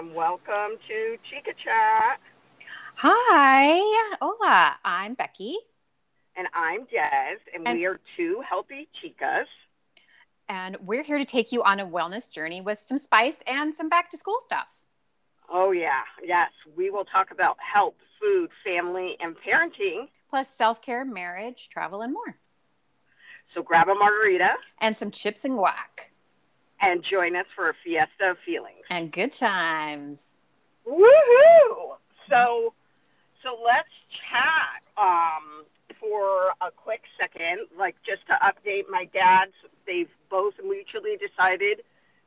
and welcome to Chica Chat. Hi, hola. I'm Becky. And I'm Des, and, and we are two healthy chicas. And we're here to take you on a wellness journey with some spice and some back to school stuff. Oh, yeah. Yes. We will talk about health, food, family, and parenting. Plus self care, marriage, travel, and more. So grab a margarita and some chips and guac and join us for a fiesta of feelings and good times. Woohoo! So, so let's chat um, for a quick second, like just to update my dads. They've both mutually decided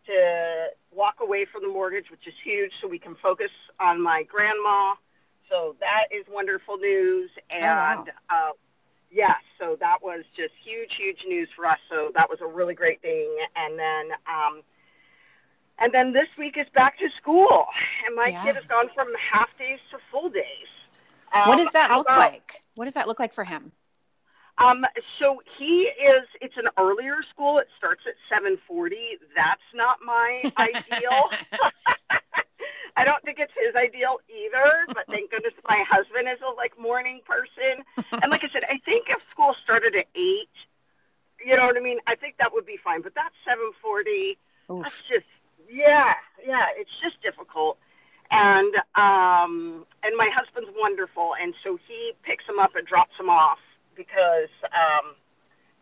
to walk away from the mortgage, which is huge, so we can focus on my grandma. So that is wonderful news, and oh, wow. uh, Yes, so that was just huge, huge news for us. So that was a really great thing. And then, um, and then this week is back to school, and my yeah. kid has gone from half days to full days. Um, what does that look about, like? What does that look like for him? Um, so he is. It's an earlier school. It starts at seven forty. That's not my ideal. I don't think it's his ideal either, but thank goodness my husband is a like morning person. And like I said, I think if school started at eight, you know what I mean? I think that would be fine. But that's seven forty. That's just yeah, yeah. It's just difficult. And um, and my husband's wonderful, and so he picks him up and drops him off because um,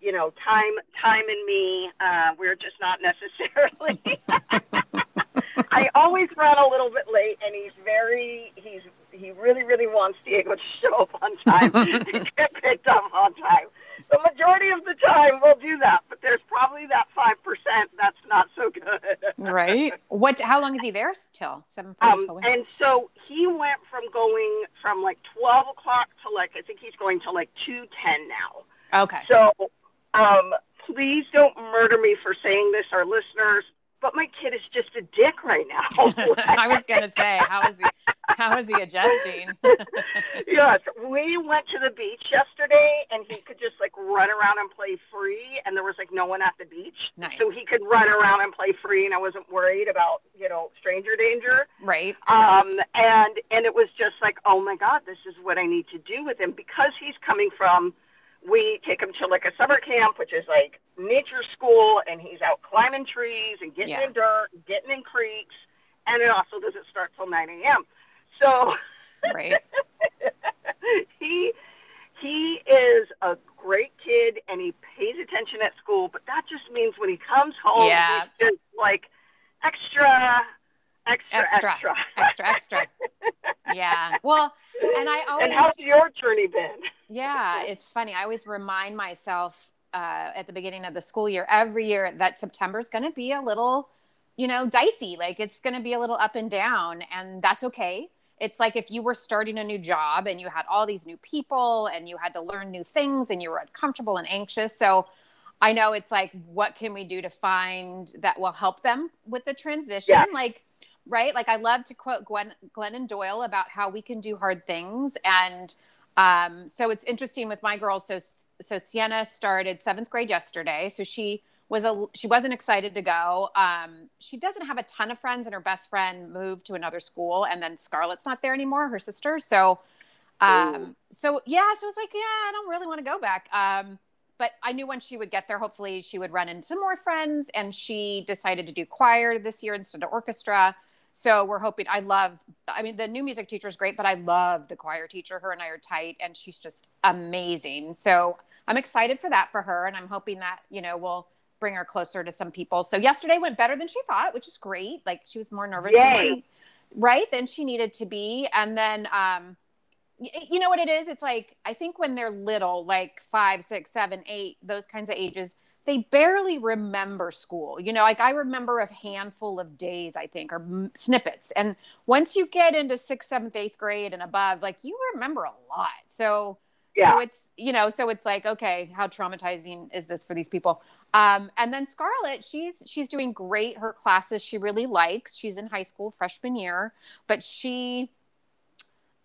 you know time time and me uh, we're just not necessarily. I always run a little bit late, and he's very he's he really really wants Diego to show up on time to get picked up on time. The majority of the time we'll do that, but there's probably that five percent that's not so good. right. What? How long is he there till seven forty? Um, and so he went from going from like twelve o'clock to like I think he's going to like two ten now. Okay. So, um, please don't murder me for saying this, our listeners but my kid is just a dick right now. I was gonna say, how is he? How is he adjusting? yes, we went to the beach yesterday, and he could just like run around and play free, and there was like no one at the beach, nice. so he could run around and play free, and I wasn't worried about you know stranger danger. Right. Um, and and it was just like, oh my god, this is what I need to do with him because he's coming from we take him to like a summer camp, which is like nature school, and he's out climbing trees and getting yeah. in dirt, getting in creeks, and it also doesn't start till 9 a.m. So, right. he he is a great kid, and he pays attention at school, but that just means when he comes home, yeah. he's just like extra extra, extra, extra, extra, extra. yeah. Well, and I always. And how's your journey been? Yeah, it's funny. I always remind myself uh, at the beginning of the school year, every year, that September is going to be a little, you know, dicey. Like it's going to be a little up and down, and that's okay. It's like if you were starting a new job and you had all these new people and you had to learn new things and you were uncomfortable and anxious. So I know it's like, what can we do to find that will help them with the transition? Yeah. Like, right? Like I love to quote Gwen, Glennon Doyle about how we can do hard things. And um, so it's interesting with my girls. So, so Sienna started seventh grade yesterday. So she was a, she wasn't excited to go. Um, she doesn't have a ton of friends and her best friend moved to another school and then Scarlett's not there anymore, her sister. So, um, so yeah, so it's like, yeah, I don't really want to go back. Um, but I knew when she would get there, hopefully she would run into more friends. And she decided to do choir this year instead of orchestra. So we're hoping. I love. I mean, the new music teacher is great, but I love the choir teacher. Her and I are tight, and she's just amazing. So I'm excited for that for her, and I'm hoping that you know we'll bring her closer to some people. So yesterday went better than she thought, which is great. Like she was more nervous, than she, right? Than she needed to be, and then. um you know what it is it's like i think when they're little like five six seven eight those kinds of ages they barely remember school. You know, like I remember a handful of days, I think, or m- snippets. And once you get into sixth, seventh, eighth grade and above, like you remember a lot. So, yeah. so it's, you know, so it's like, okay, how traumatizing is this for these people? Um, and then Scarlett, she's she's doing great. Her classes she really likes. She's in high school, freshman year, but she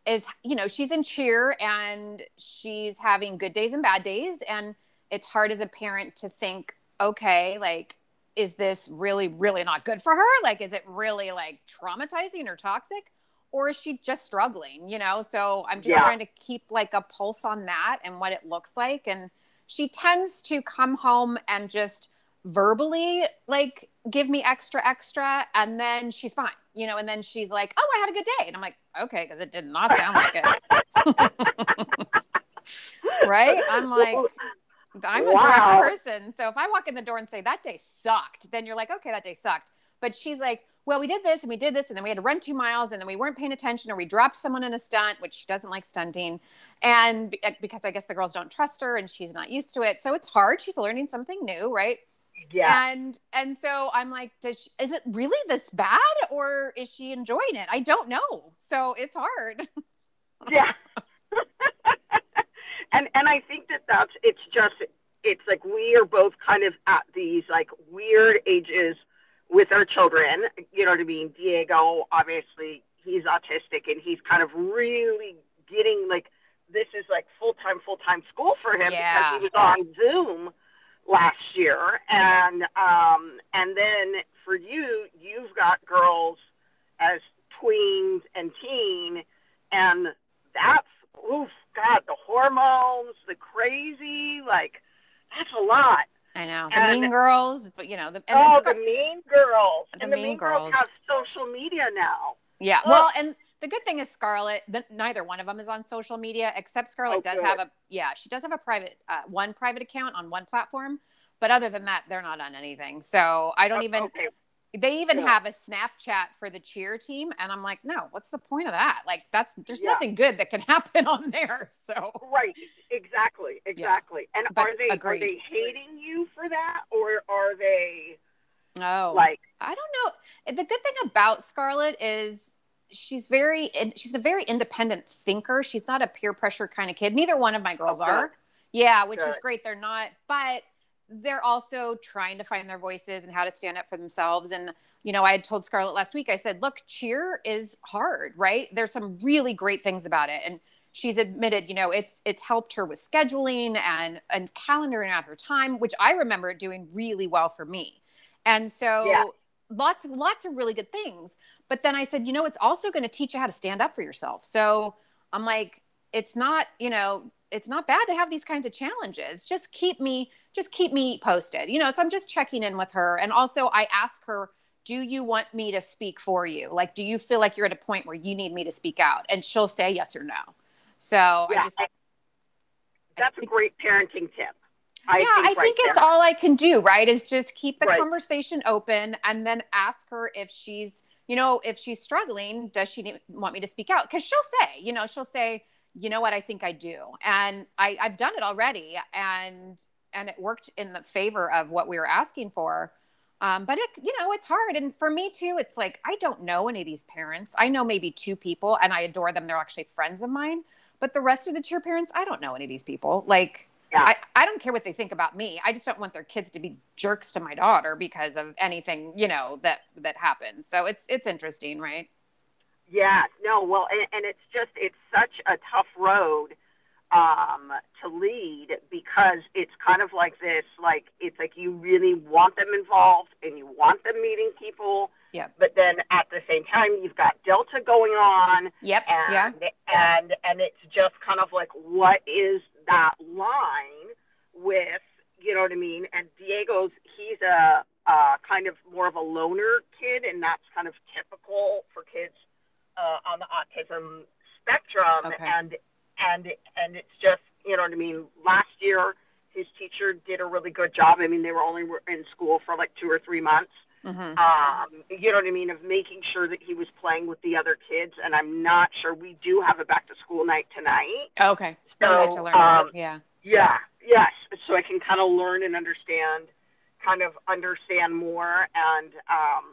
is, you know, she's in cheer and she's having good days and bad days. And it's hard as a parent to think, okay, like is this really, really not good for her? Like, is it really like traumatizing or toxic? Or is she just struggling? You know, so I'm just Yeah. trying to keep like a pulse on that and what it looks like. And she tends to come home and just verbally like give me extra, extra, and then she's fine, you know, and then she's like, Oh, I had a good day. And I'm like, Okay, because it did not sound like it. right? I'm like, I'm a Wow. direct person. So if I walk in the door and say that day sucked, then you're like, okay, that day sucked. But she's like, well, we did this and we did this, and then we had to run two miles, and then we weren't paying attention, or we dropped someone in a stunt, which she doesn't like stunting, and eh, because I guess the girls don't trust her and she's not used to it, so it's hard. She's learning something new, right? Yeah. And and so I'm like, does she, is it really this bad, or is she enjoying it? I don't know. So it's hard. yeah and and i think that that's it's just it's like we are both kind of at these like weird ages with our children you know what i mean diego obviously he's autistic and he's kind of really getting like this is like full-time full-time school for him Yeah. because he was on zoom last year and um and then for you you've got girls as tweens and teen and that's oof god the hormones the crazy like that's a lot I know the And- Mean Girls, but you know the and oh it's- the mean girls The and the Mean mean, girls. Girls. have social media now Yeah. Ugh. Well, and the good thing is Scarlett, the, neither one of them is on social media, except Scarlett Oh, does good. have a, yeah, she does have a private, uh, one private account on one platform. But other than that, they're not on anything. So I don't O- even, okay they even Yeah. have a Snapchat for the cheer team. And I'm like, no, what's the point of that? Like, that's, there's Yeah. nothing good that can happen on there. So right exactly exactly and But are they agreed. are they hating you for that or are they oh, like I don't know. The good thing about Scarlett is she's very she's a very independent thinker. She's not a peer pressure kind of kid. Neither one of my girls good. are. Yeah, which is great. They're not, but they're also trying to find their voices and how to stand up for themselves. And you know, I had told Scarlett last week. I said, "Look, cheer is hard, right? There's some really great things about it." And she's admitted, you know, it's it's helped her with scheduling and and calendaring out her time, which I remember doing really well for me. And so Yeah. lots of lots of really good things. But then I said, you know, it's also going to teach you how to stand up for yourself. So I'm like, it's not, you know, it's not bad to have these kinds of challenges. Just keep me, just keep me posted. You know, so I'm just checking in with her. And also I ask her, do you want me to speak for you? Like, do you feel like you're at a point where you need me to speak out? And she'll say yes or no. So I Yeah, just that's a great parenting tip I yeah, think I right think it's all I can do, right? Is just keep the Right. conversation open and then ask her if she's, you know, if she's struggling, does she need, want me to speak out? Because she'll say, you know, she'll say, you know what, I think I do, and I, I've done it already, and and it worked in the favor of what we were asking for. Um, but it, you know, it's hard, and for me too, it's like I don't know any of these parents. I know maybe two people, and I adore them. They're actually friends of mine. But the rest of the cheer parents, I don't know any of these people. Like, Yeah. I, I don't care what they think about me. I just don't want their kids to be jerks to my daughter because of anything, you know, that that happened. So it's it's interesting, right? Yeah, no, well, and, and it's just it's such a tough road um, to lead because it's kind of like this, like it's like you really want them involved and you want them meeting people, yeah but then at the same time you've got Delta going on, Yep. and yeah. and and it's just kind of like what is that line with you know what I mean? And Diego's he's a uh, kind of more of a loner kid, and that's kind of typical for kids uh, on the autism spectrum. Okay. And and and it's just you know what I mean. Last year, his teacher did a really good job. I mean, they were only in school for like two or three months hmm um, you know what I mean, of making sure that he was playing with the other kids. And I'm not sure we do have a back to school night tonight. Okay. So, to learn. um, yeah. Yeah, yes. So I can kind of learn and understand, kind of understand more. And, um,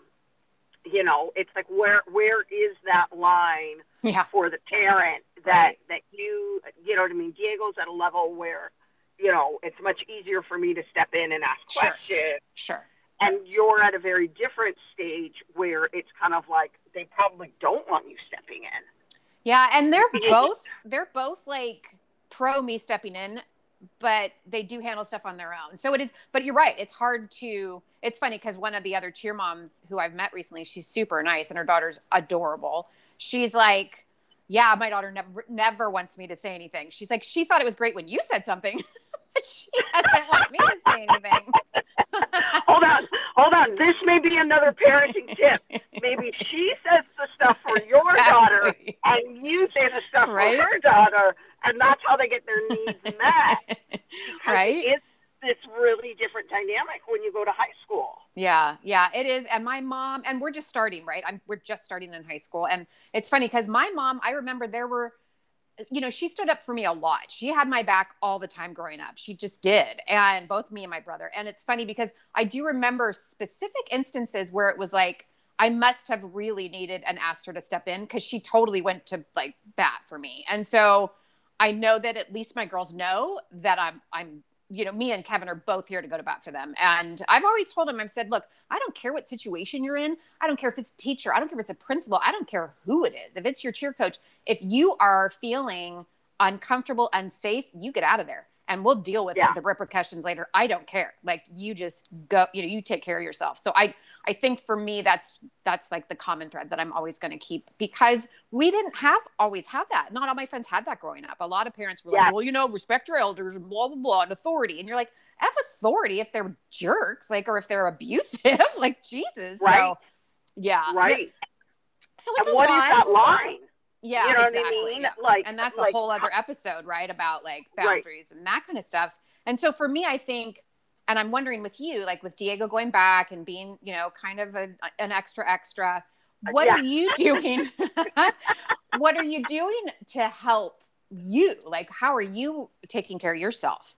you know, it's like where where is that line Yeah. for the parent that Right. that you you know what I mean? Diego's at a level where you know it's much easier for me to step in and ask Sure. questions Sure. and you're at a very different stage where it's kind of like they probably don't want you stepping in. Yeah, and they're both they're both like pro me stepping in, but they do handle stuff on their own. So it is, but you're right. It's hard to, it's funny because one of the other cheer moms who I've met recently, she's super nice and her daughter's adorable. She's like, yeah, my daughter never, never wants me to say anything. She's like, she thought it was great when you said something. she doesn't want me to say anything. hold on, hold on. This may be another parenting tip. Maybe she says the stuff for your exactly. daughter, and you say the stuff right? for her daughter, and that's how they get their needs met. right? It's this really different dynamic when you go to high school. Yeah, yeah, it is. And my mom, and we're just starting, right? I'm we're just starting in high school, and it's funny because my mom, I remember there were you know, she stood up for me a lot. She had my back all the time growing up. She just did. And both me and my brother. And it's funny because I do remember specific instances where it was like, I must have really needed and asked her to step in because she totally went to like bat for me. And so I know that at least my girls know that I'm I'm you know, me and Kevin are both here to go to bat for them. And I've always told him, I've said, look, I don't care what situation you're in. I don't care if it's a teacher. I don't care if it's a principal. I don't care who it is. If it's your cheer coach, if you are feeling uncomfortable, unsafe, you get out of there and we'll deal with yeah. the repercussions later. I don't care. Like you just go, you know, you take care of yourself. So I, I think for me, that's that's like the common thread that I'm always going to keep because we didn't have always have that. Not all my friends had that growing up. A lot of parents were yeah. like, well, you know, respect your elders and blah blah blah and authority, and you're like, f authority if they're jerks, like or if they're abusive, like Jesus. Right. So, yeah. Right. So it's and what is that line? Yeah, you know exactly. what I mean? Yeah. Like, and that's like, a whole other episode, right? About like boundaries right. and that kind of stuff. And so for me, I think and I'm wondering with you, like with Diego going back and being, you know, kind of a, an extra extra, what yeah. are you doing? what are you doing to help you? Like, how are you taking care of yourself?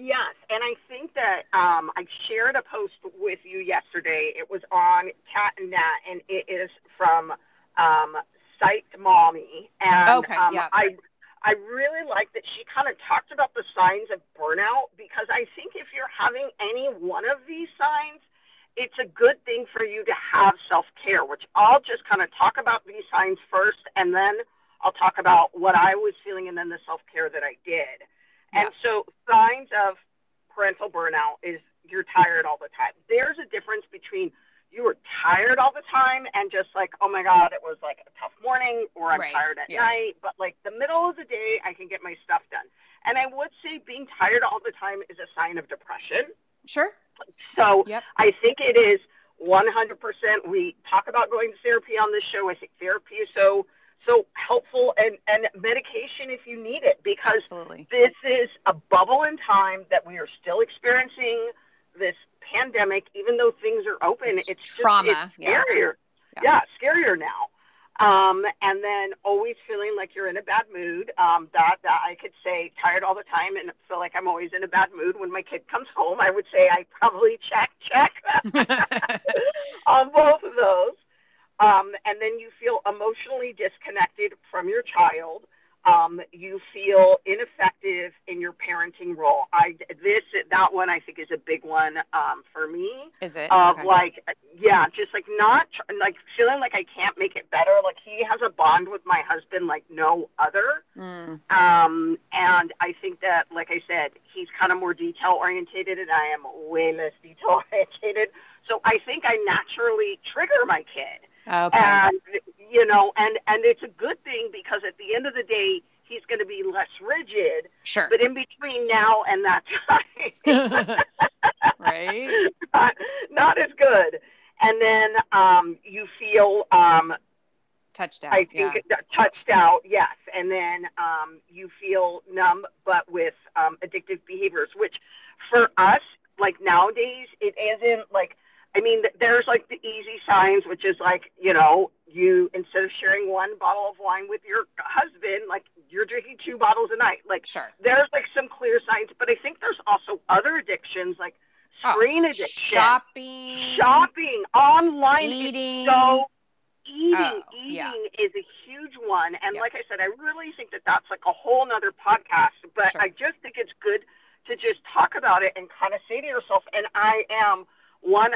Yes, and I think that um, I shared a post with you yesterday. It was on Cat and Nat, and it is from um, Psyched Mommy. And okay, um, yeah. I I really like that she kind of talked about the signs of burnout because I think if you're having any one of these signs, it's a good thing for you to have self care, which I'll just kind of talk about these signs first and then I'll talk about what I was feeling and then the self care that I did. Yeah. And so, signs of parental burnout is you're tired all the time. There's a difference between you were tired all the time and just like, oh my God, it was like a tough morning or I'm right. tired at yeah. night. But like the middle of the day, I can get my stuff done. And I would say being tired all the time is a sign of depression. Sure. So yep. I think it is 100%. We talk about going to therapy on this show. I think therapy is so so helpful and, and medication if you need it because Absolutely. this is a bubble in time that we are still experiencing this pandemic, even though things are open, it's, it's trauma. Just, it's scarier. Yeah. yeah. scarier now. Um, and then always feeling like you're in a bad mood. Um, that, that I could say tired all the time and feel like I'm always in a bad mood when my kid comes home. I would say I probably check, check on both of those. Um, and then you feel emotionally disconnected from your child um, you feel ineffective in your parenting role. I this that one I think is a big one um, for me. Is it of okay. like yeah, just like not like feeling like I can't make it better. Like he has a bond with my husband like no other. Mm. Um, and I think that like I said, he's kind of more detail orientated, and I am way less detail orientated. So I think I naturally trigger my kid. Okay. And you know, and and it's a good thing because at the end of the day, he's going to be less rigid. Sure. But in between now and that time, right? Not, not, as good. And then um, you feel um, touched out. I think yeah. touched out, yes. And then um, you feel numb, but with um, addictive behaviors, which for us, like nowadays, it isn't like I mean, there's like the easy signs, which is like, you know, you instead of sharing one bottle of wine with your husband, like you're drinking two bottles a night. Like, sure. there's like some clear signs, but I think there's also other addictions like oh, screen oh, addiction, shopping, shopping, online, eating. so eating, oh, eating yeah. is a huge one. And like I said, I really think that that's like a whole nother podcast. But sure. I just think it's good to just talk about it and kind of say to yourself, and I am 100%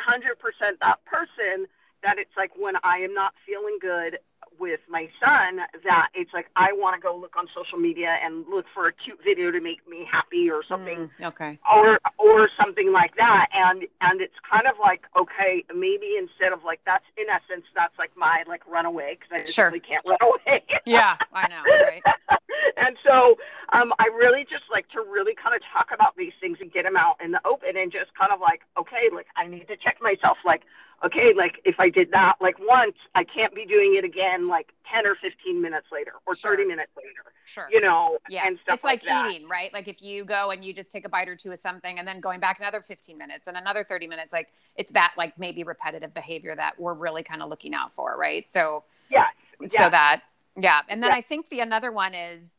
that person that it's like when I am not feeling good with my son that it's like I want to go look on social media and look for a cute video to make me happy or something. Mm, okay. Or or something like that. And and it's kind of like okay, maybe instead of like that's in essence that's like my like runaway because I just Sure. really can't run away. Yeah, I know, right? and so um, I really just like to really kind of talk about these things and get them out in the open and just kind of like, okay, like I need to check myself. Like, okay, like if I did that like once, I can't be doing it again like 10 or 15 minutes later or Sure. 30 minutes later, Sure. you know, Yeah, and stuff it's like, that. eating, right? Like if you go and you just take a bite or two of something and then going back another 15 minutes and another 30 minutes, like it's that like maybe repetitive behavior that we're really kind of looking out for, right? So, Yeah. so Yeah. that, yeah. And then Yeah. I think the another one is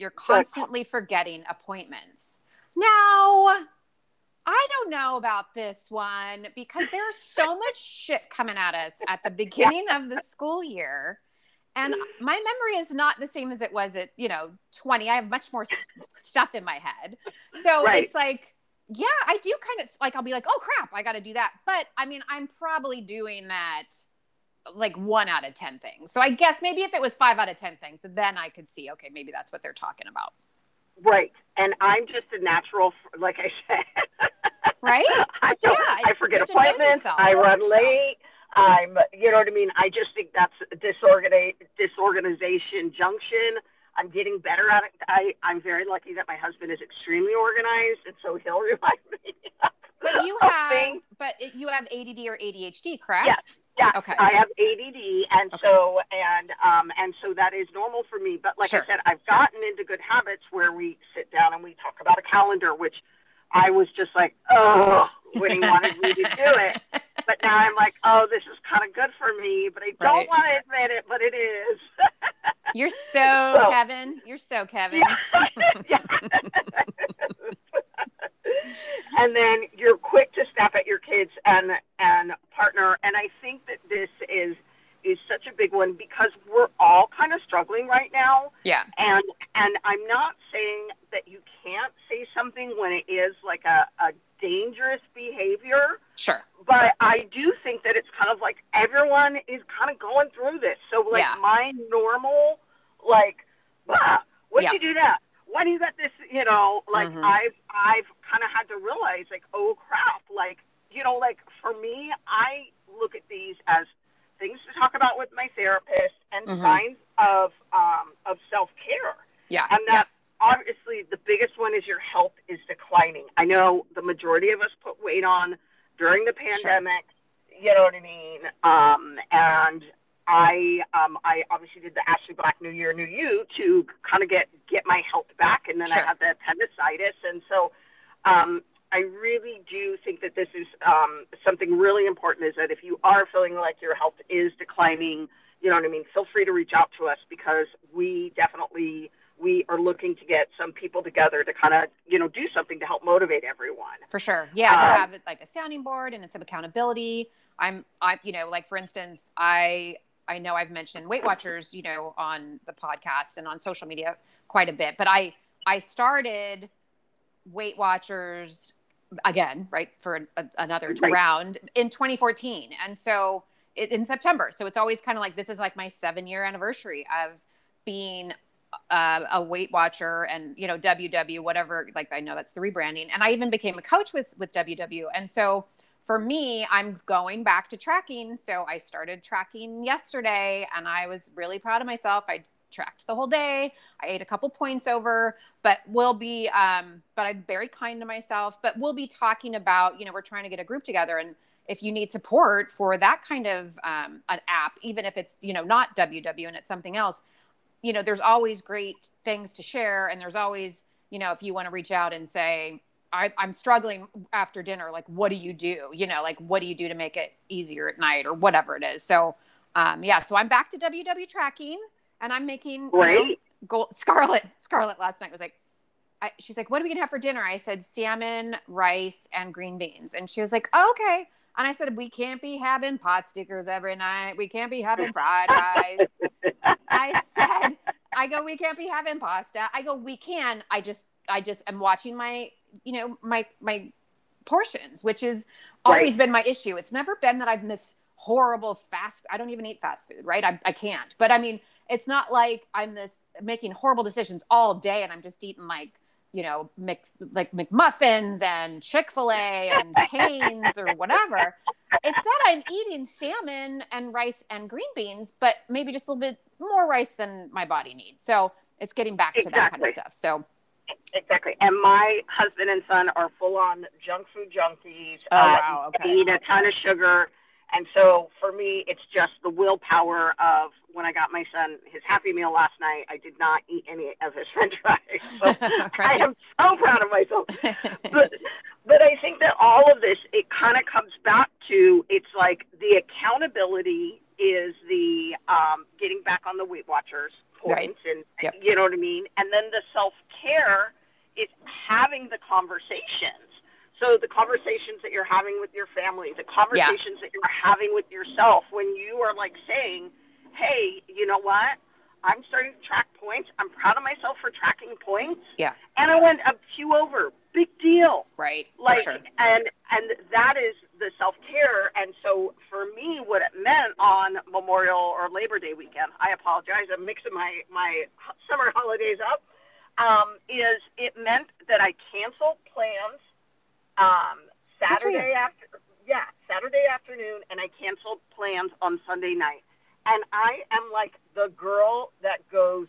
you're constantly forgetting appointments. Now, I don't know about this one because there's so much shit coming at us at the beginning of the school year. And mm. my memory is not the same as it was at, you know, 20. I have much more stuff in my head. So Right. it's like, yeah, I do kind of like, I'll be like, oh crap, I got to do that. But I mean, I'm probably doing that like one out of 10 things. So I guess maybe if it was five out of 10 things, then I could see, okay, maybe that's what they're talking about. Right. And I'm just a natural, like I said. Right? I, Yeah, I forget have to know appointments. I run late. I'm, you know what I mean? I just think that's disorganiz- disorganization junction. I'm getting better at it. I, I'm very lucky that my husband is extremely organized, and so he'll remind me. But you have, but it- you have ADD or ADHD, correct? Yes. Yeah, Okay. I have ADD, and Okay. so and um and so that is normal for me. But like Sure. I said, I've gotten into good habits where we sit down and we talk about a calendar, which I was just like, oh, when he wanted me to do it. But now I'm like, oh, this is kind of good for me, but I don't Right. want to admit it, but it is. You're so So- Kevin. You're so Kevin. Yeah. and then you're quick to snap at your kids and and partner and i think that this is is such a big one because we're all kind of struggling right now Yeah. and and i'm not saying that you can't say something when it is like a, a dangerous behavior Sure. but I do think that it's kind of like everyone is kind of going through this. So like Yeah. my normal, like, ah, what Yeah. you do that? Do you got this? You know, like Mhm. I've I've kind of had to realize like, oh crap, like you know, like for me, I look at these as things to talk about with my therapist and Mhm. signs of um, of self care. Yeah. And yeah. that obviously the biggest one is your health is declining. I know the majority of us put weight on during the pandemic. Sure. You know what I mean? Um, and I um, I obviously did the Ashley Black New Year, New You to kind of get get my health back, and then Sure. I had the appendicitis, and so um, I really do think that this is um, something really important. Is that if you are feeling like your health is declining, you know what I mean, feel free to reach out to us because we definitely we are looking to get some people together to kind of you know do something to help motivate everyone. For sure. Yeah. to Um, have it like a sounding board and it's some accountability. I'm, I, you know, like for instance, I, I know I've mentioned Weight Watchers, you know, on the podcast and on social media quite a bit, but I, I started Weight Watchers again, right, for a, another Right. round in 2014. And so it, in September. So it's always kind of like this is like my seven year anniversary of being uh, a Weight Watcher and you know WW whatever. Like I know that's the rebranding, and I even became a coach with with WW. And so for me, I'm going back to tracking. So I started tracking yesterday, and I was really proud of myself. I tracked the whole day. I ate a couple points over, but we'll be. Um, but I'm very kind to myself. But we'll be talking about. You know, we're trying to get a group together and if you need support for that kind of um, an app, even if it's you know not WW and it's something else, you know, there's always great things to share, and there's always you know if you want to reach out and say. I, I'm struggling after dinner. Like, what do you do? You know, like, what do you do to make it easier at night or whatever it is? So, um, yeah, so I'm back to WW tracking and I'm making you know, gold. Scarlett, Scarlett last night was like, I, she's like, what are we gonna have for dinner? I said salmon, rice, and green beans, and she was like, oh, okay. And I said, we can't be having pot stickers every night. We can't be having fried rice. I said, I go, we can't be having pasta. I go, we can. I just, I just am watching my, you know, my my portions, which is always Right. been my issue. It's never been that I've missed horrible fast I don't even eat fast food, right? I, I can't. But I mean, it's not like I'm this making horrible decisions all day and I'm just eating like you know, mix like McMuffins and Chick fil A and Canes or whatever. It's that I'm eating salmon and rice and green beans, but maybe just a little bit more rice than my body needs. So it's getting back to that kind of stuff. So exactly. And my husband and son are full on junk food junkies. Oh, uh, wow. Okay. They eat a ton of sugar. And so for me, it's just the willpower of when I got my son his Happy Meal last night, I did not eat any of his French fries. So right. I am so proud of myself. but but I think that all of this it kind of comes back to it's like the accountability is the um, getting back on the Weight Watchers points, right. and yep. you know what I mean. And then the self care is having the conversations. So the conversations that you're having with your family, the conversations yeah. that you're having with yourself, when you are like saying hey, you know what? I'm starting to track points. I'm proud of myself for tracking points. Yeah. And I went a few over. Big deal. Right. Like sure. and and that is the self care. And so for me, what it meant on Memorial or Labor Day weekend, I apologize. I'm mixing my my summer holidays up. Um, is it meant that I canceled plans um, Saturday after yeah Saturday afternoon, and I canceled plans on Sunday night and I am like the girl that goes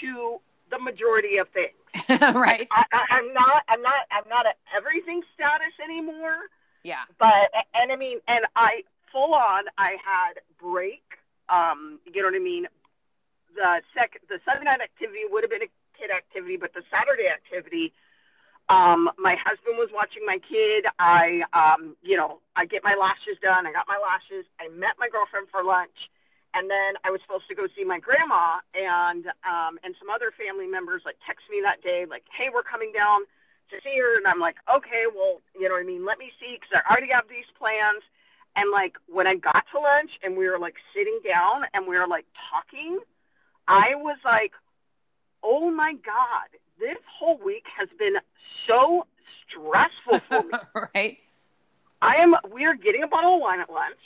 to the majority of things. right. I, am not. I'm not. I'm not at everything status anymore. Yeah. But and I mean, and I full on. I had break. Um, you know what I mean. The sec. The Sunday night activity would have been a kid activity, but the Saturday activity. Um, my husband was watching my kid. I, um, you know, I get my lashes done. I got my lashes. I met my girlfriend for lunch and then I was supposed to go see my grandma and um, and some other family members like text me that day like, hey, we're coming down to see her, and I'm like, okay, well, you know what I mean, let me see because I already have these plans. And like when I got to lunch and we were like sitting down and we were like talking, I was like, oh my god, this whole week has been so stressful for me. right. I am. We are getting a bottle of wine at lunch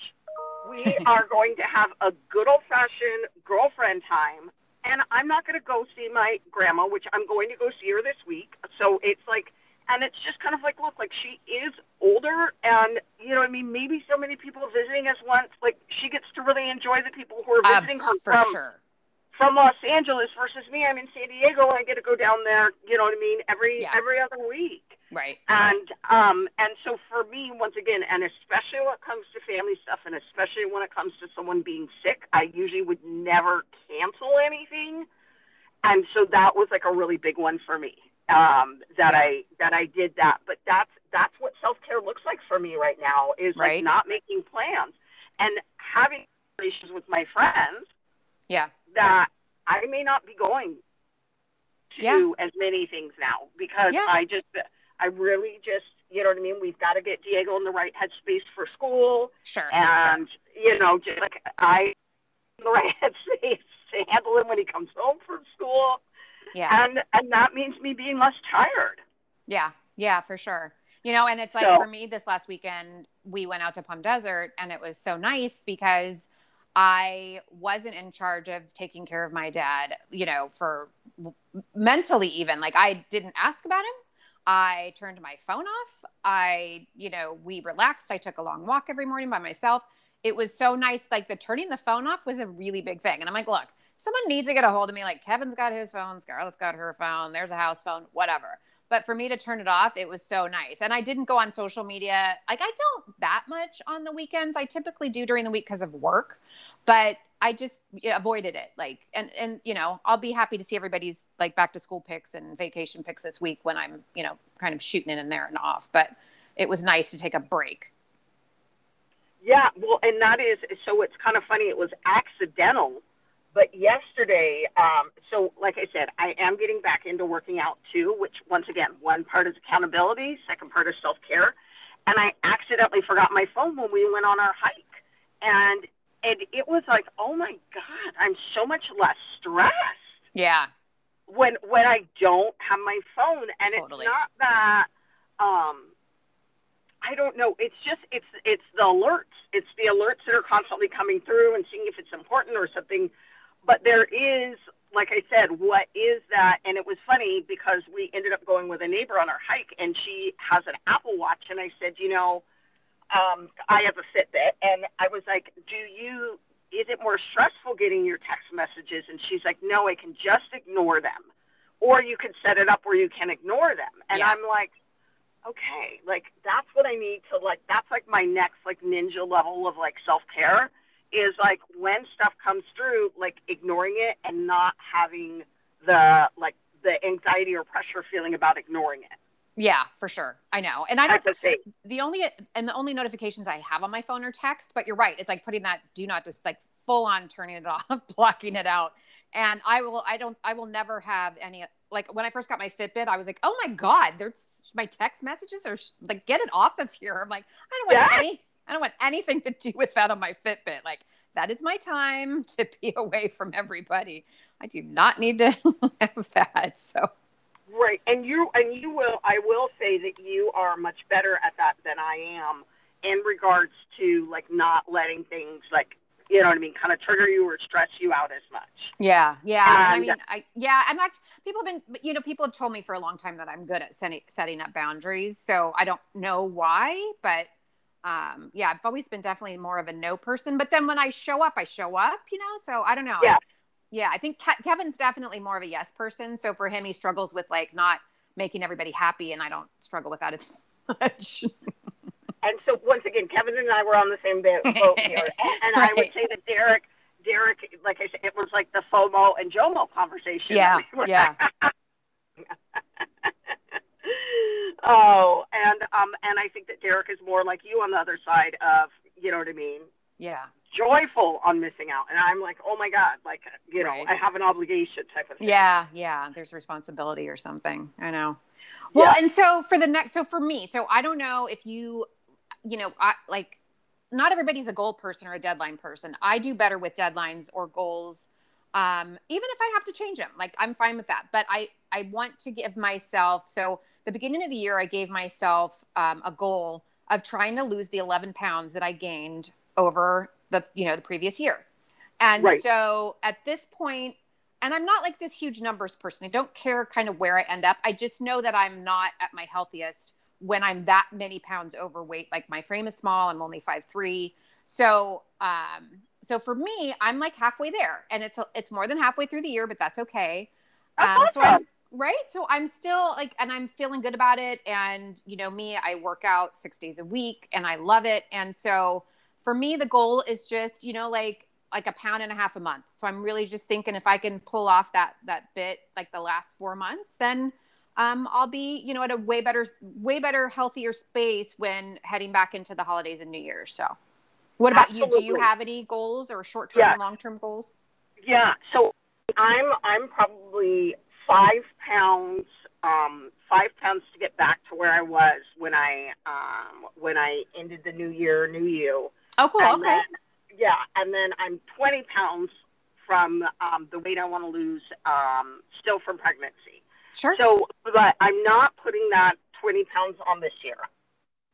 we are going to have a good old fashioned girlfriend time. And I'm not going to go see my grandma, which I'm going to go see her this week. So it's like, and it's just kind of like, look, like she is older, and you know, I mean, maybe so many people visiting us once, like she gets to really enjoy the people who are visiting her for from sure. From Los Angeles versus me. I'm in San Diego, and I get to go down there. You know what I mean? Every yeah. every other week. Right. And um and so for me once again and especially when it comes to family stuff and especially when it comes to someone being sick, I usually would never cancel anything. And so that was like a really big one for me. Um that yeah. I that I did that. But that's that's what self-care looks like for me right now is like not making plans and having relations with my friends. Yeah. That I may not be going to yeah. as many things now because yeah. I just I really just, you know what I mean? We've got to get Diego in the right headspace for school. Sure. And, you know, just like I, in the right headspace to handle him when he comes home from school. Yeah. And, and that means me being less tired. Yeah. Yeah, for sure. You know, and it's like so, for me this last weekend, we went out to Palm Desert and it was so nice because I wasn't in charge of taking care of my dad, you know, for mentally even. Like I didn't ask about him. I turned my phone off. I, you know, we relaxed. I took a long walk every morning by myself. It was so nice. Like the turning the phone off was a really big thing. And I'm like, look, someone needs to get a hold of me. Like Kevin's got his phone, Scarlett's got her phone, there's a house phone, whatever. But for me to turn it off, it was so nice. And I didn't go on social media. Like I don't that much on the weekends. I typically do during the week because of work. But I just avoided it. Like, and and you know, I'll be happy to see everybody's like back to school pics and vacation pics this week when I'm you know kind of shooting in and there and off. But it was nice to take a break. Yeah, well, and that is so. It's kind of funny. It was accidental, but yesterday. Um, so, like I said, I am getting back into working out too. Which, once again, one part is accountability, second part is self care, and I accidentally forgot my phone when we went on our hike, and and it was like, oh my god, I'm so much less stressed. Yeah. When when I don't have my phone, and totally. it's not that. Um, I don't know. It's just it's it's the alerts. It's the alerts that are constantly coming through and seeing if it's important or something. But there is, like I said, what is that? And it was funny because we ended up going with a neighbor on our hike, and she has an Apple Watch, and I said, you know, um, I have a Fitbit, and I was like, do you? Is it more stressful getting your text messages? And she's like, no, I can just ignore them, or you can set it up where you can ignore them. And yeah. I'm like okay, like that's what I need to like. That's like my next like ninja level of like self care is like when stuff comes through, like ignoring it and not having the like the anxiety or pressure feeling about ignoring it. Yeah, for sure. I know. And I don't the only and the only notifications I have on my phone are text, but you're right. It's like putting that do not just like full on turning it off, blocking it out. And I will I don't I will never have any like when I first got my Fitbit, I was like, oh my God, there's my text messages are like, get it off of here. I'm like, I don't want yeah. any, I don't want anything to do with that on my Fitbit. Like that is my time to be away from everybody. I do not need to have that. So. Right. And you, and you will, I will say that you are much better at that than I am in regards to like not letting things like you know what I mean, kind of trigger you or stress you out as much. Yeah, yeah. And, I mean, I yeah, I'm like People have been, you know, people have told me for a long time that I'm good at setting setting up boundaries. So I don't know why, but um, yeah, I've always been definitely more of a no person. But then when I show up, I show up, you know. So I don't know. Yeah, yeah. I think Ke- Kevin's definitely more of a yes person. So for him, he struggles with like not making everybody happy, and I don't struggle with that as much. And so once again, Kevin and I were on the same boat here. And, right. I would say that Derek, Derek, like I said, it was like the FOMO and JOMO conversation. Yeah, yeah. Oh, and um, and I think that Derek is more like you on the other side of, you know what I mean? Yeah. Joyful on missing out, and I'm like, oh my god, like you know, right. I have an obligation type of thing. Yeah, yeah. There's responsibility or something. I know. Well, yeah. and so for the next, so for me, so I don't know if you you know, I like not everybody's a goal person or a deadline person. I do better with deadlines or goals. Um, even if I have to change them, like I'm fine with that. But I, I want to give myself, so the beginning of the year, I gave myself um, a goal of trying to lose the 11 pounds that I gained over the, you know, the previous year. And right. so at this point, and I'm not like this huge numbers person. I don't care kind of where I end up. I just know that I'm not at my healthiest when I'm that many pounds overweight. Like my frame is small, I'm only five three. So um, so for me, I'm like halfway there, and it's it's more than halfway through the year, but that's okay. Um, so I'm right. So I'm still like, and I'm feeling good about it. And you know me, I work out six days a week, and I love it. And so for me, the goal is just you know like like a pound and a half a month. So I'm really just thinking if I can pull off that that bit like the last four months, then um, I'll be, you know, at a way better, way better, healthier space when heading back into the holidays and New Year's. So, what about Absolutely. you? Do you have any goals or short term, yeah. long term goals? Yeah. So I'm I'm probably five pounds, um, five pounds to get back to where I was when I um, when I ended the new year, new you. Oh, cool. And okay. Then, yeah, and then I'm 20 pounds from um, the weight I want to lose, um, still from pregnancy. Sure. So, but I'm not putting that 20 pounds on this year.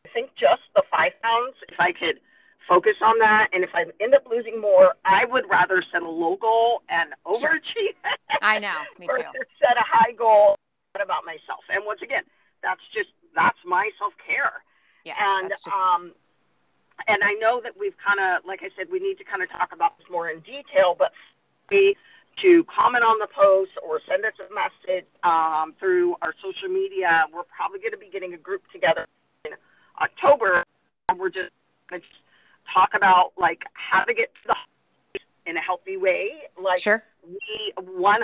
I think just the five pounds, if I could focus on that, and if I end up losing more, I would rather set a low goal and overachieve. Sure. I know, me too. set a high goal about myself. And once again, that's just that's my self care. Yeah. And just... um, and I know that we've kind of, like I said, we need to kind of talk about this more in detail, but to comment on the post or send us a message um, through our social media. We're probably going to be getting a group together in October. And we're just talk about like how to get to the in a healthy way. Like sure. we 100%.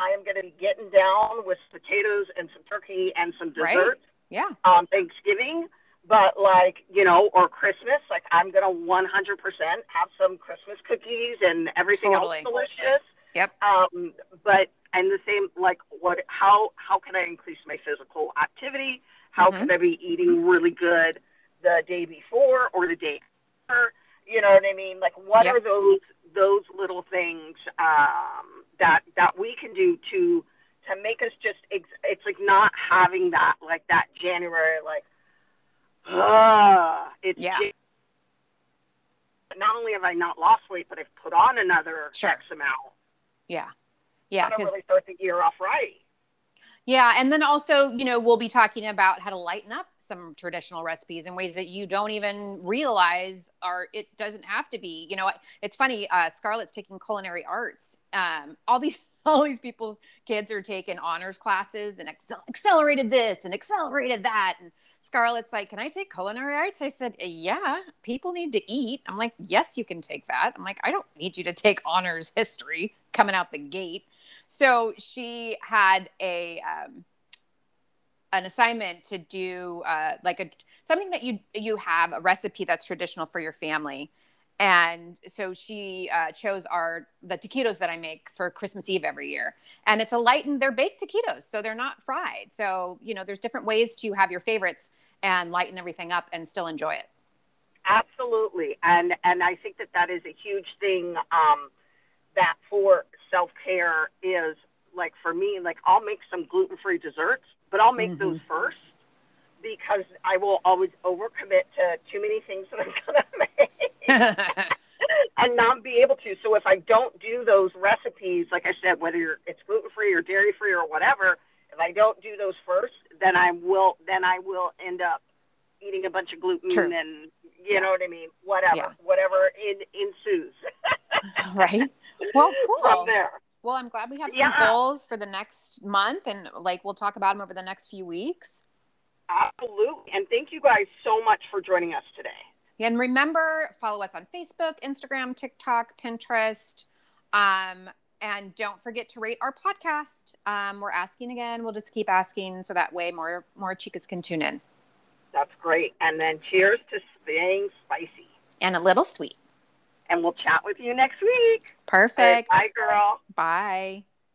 I am going to be getting down with potatoes and some turkey and some dessert. Right. Yeah. Um, Thanksgiving. But like, you know, or Christmas, like I'm gonna 100% have some Christmas cookies and everything totally. else delicious. Yep. Um, but and the same, like, what? How how can I increase my physical activity? How mm-hmm. can I be eating really good the day before or the day after? You know what I mean? Like, what yep. are those those little things um, that that we can do to to make us just? It's like not having that like that January like uh, it's Yeah. just- not only have I not lost weight, but I've put on another Sure. X amount. Yeah. Yeah. Because really start the year off right. Yeah, and then also, you know, we'll be talking about how to lighten up some traditional recipes in ways that you don't even realize are. It doesn't have to be. You know, it's funny. Uh, Scarlett's taking culinary arts. Um, all these all these people's kids are taking honors classes and accel- accelerated this and accelerated that. And Scarlett's like, "Can I take culinary arts?" I said, "Yeah, people need to eat." I'm like, "Yes, you can take that." I'm like, "I don't need you to take honors history coming out the gate." So she had a um, an assignment to do uh, like a something that you you have a recipe that's traditional for your family, and so she uh, chose our the taquitos that I make for Christmas Eve every year, and it's a lightened they're baked taquitos, so they're not fried. So you know there's different ways to have your favorites and lighten everything up and still enjoy it. Absolutely, and and I think that that is a huge thing. Um, that for self care is like for me, like I'll make some gluten free desserts, but I'll make Mhm. those first because I will always overcommit to too many things that I'm gonna make and not be able to. So if I don't do those recipes, like I said, whether you're, it's gluten free or dairy free or whatever, if I don't do those first, then I will then I will end up eating a bunch of gluten True. and you Yeah. know what I mean. Whatever, Yeah. whatever in, ensues right. Well, from cool. there. Well, I'm glad we have some Yeah. goals for the next month, and like we'll talk about them over the next few weeks. Absolutely, and thank you guys so much for joining us today. And remember, follow us on Facebook, Instagram, TikTok, Pinterest. Um, and don't forget to rate our podcast. Um, we're asking again. We'll just keep asking so that way more more chicas can tune in. That's great. And then cheers to staying spicy. And a little sweet. And we'll chat with you next week. Perfect. Bye, girl. Bye.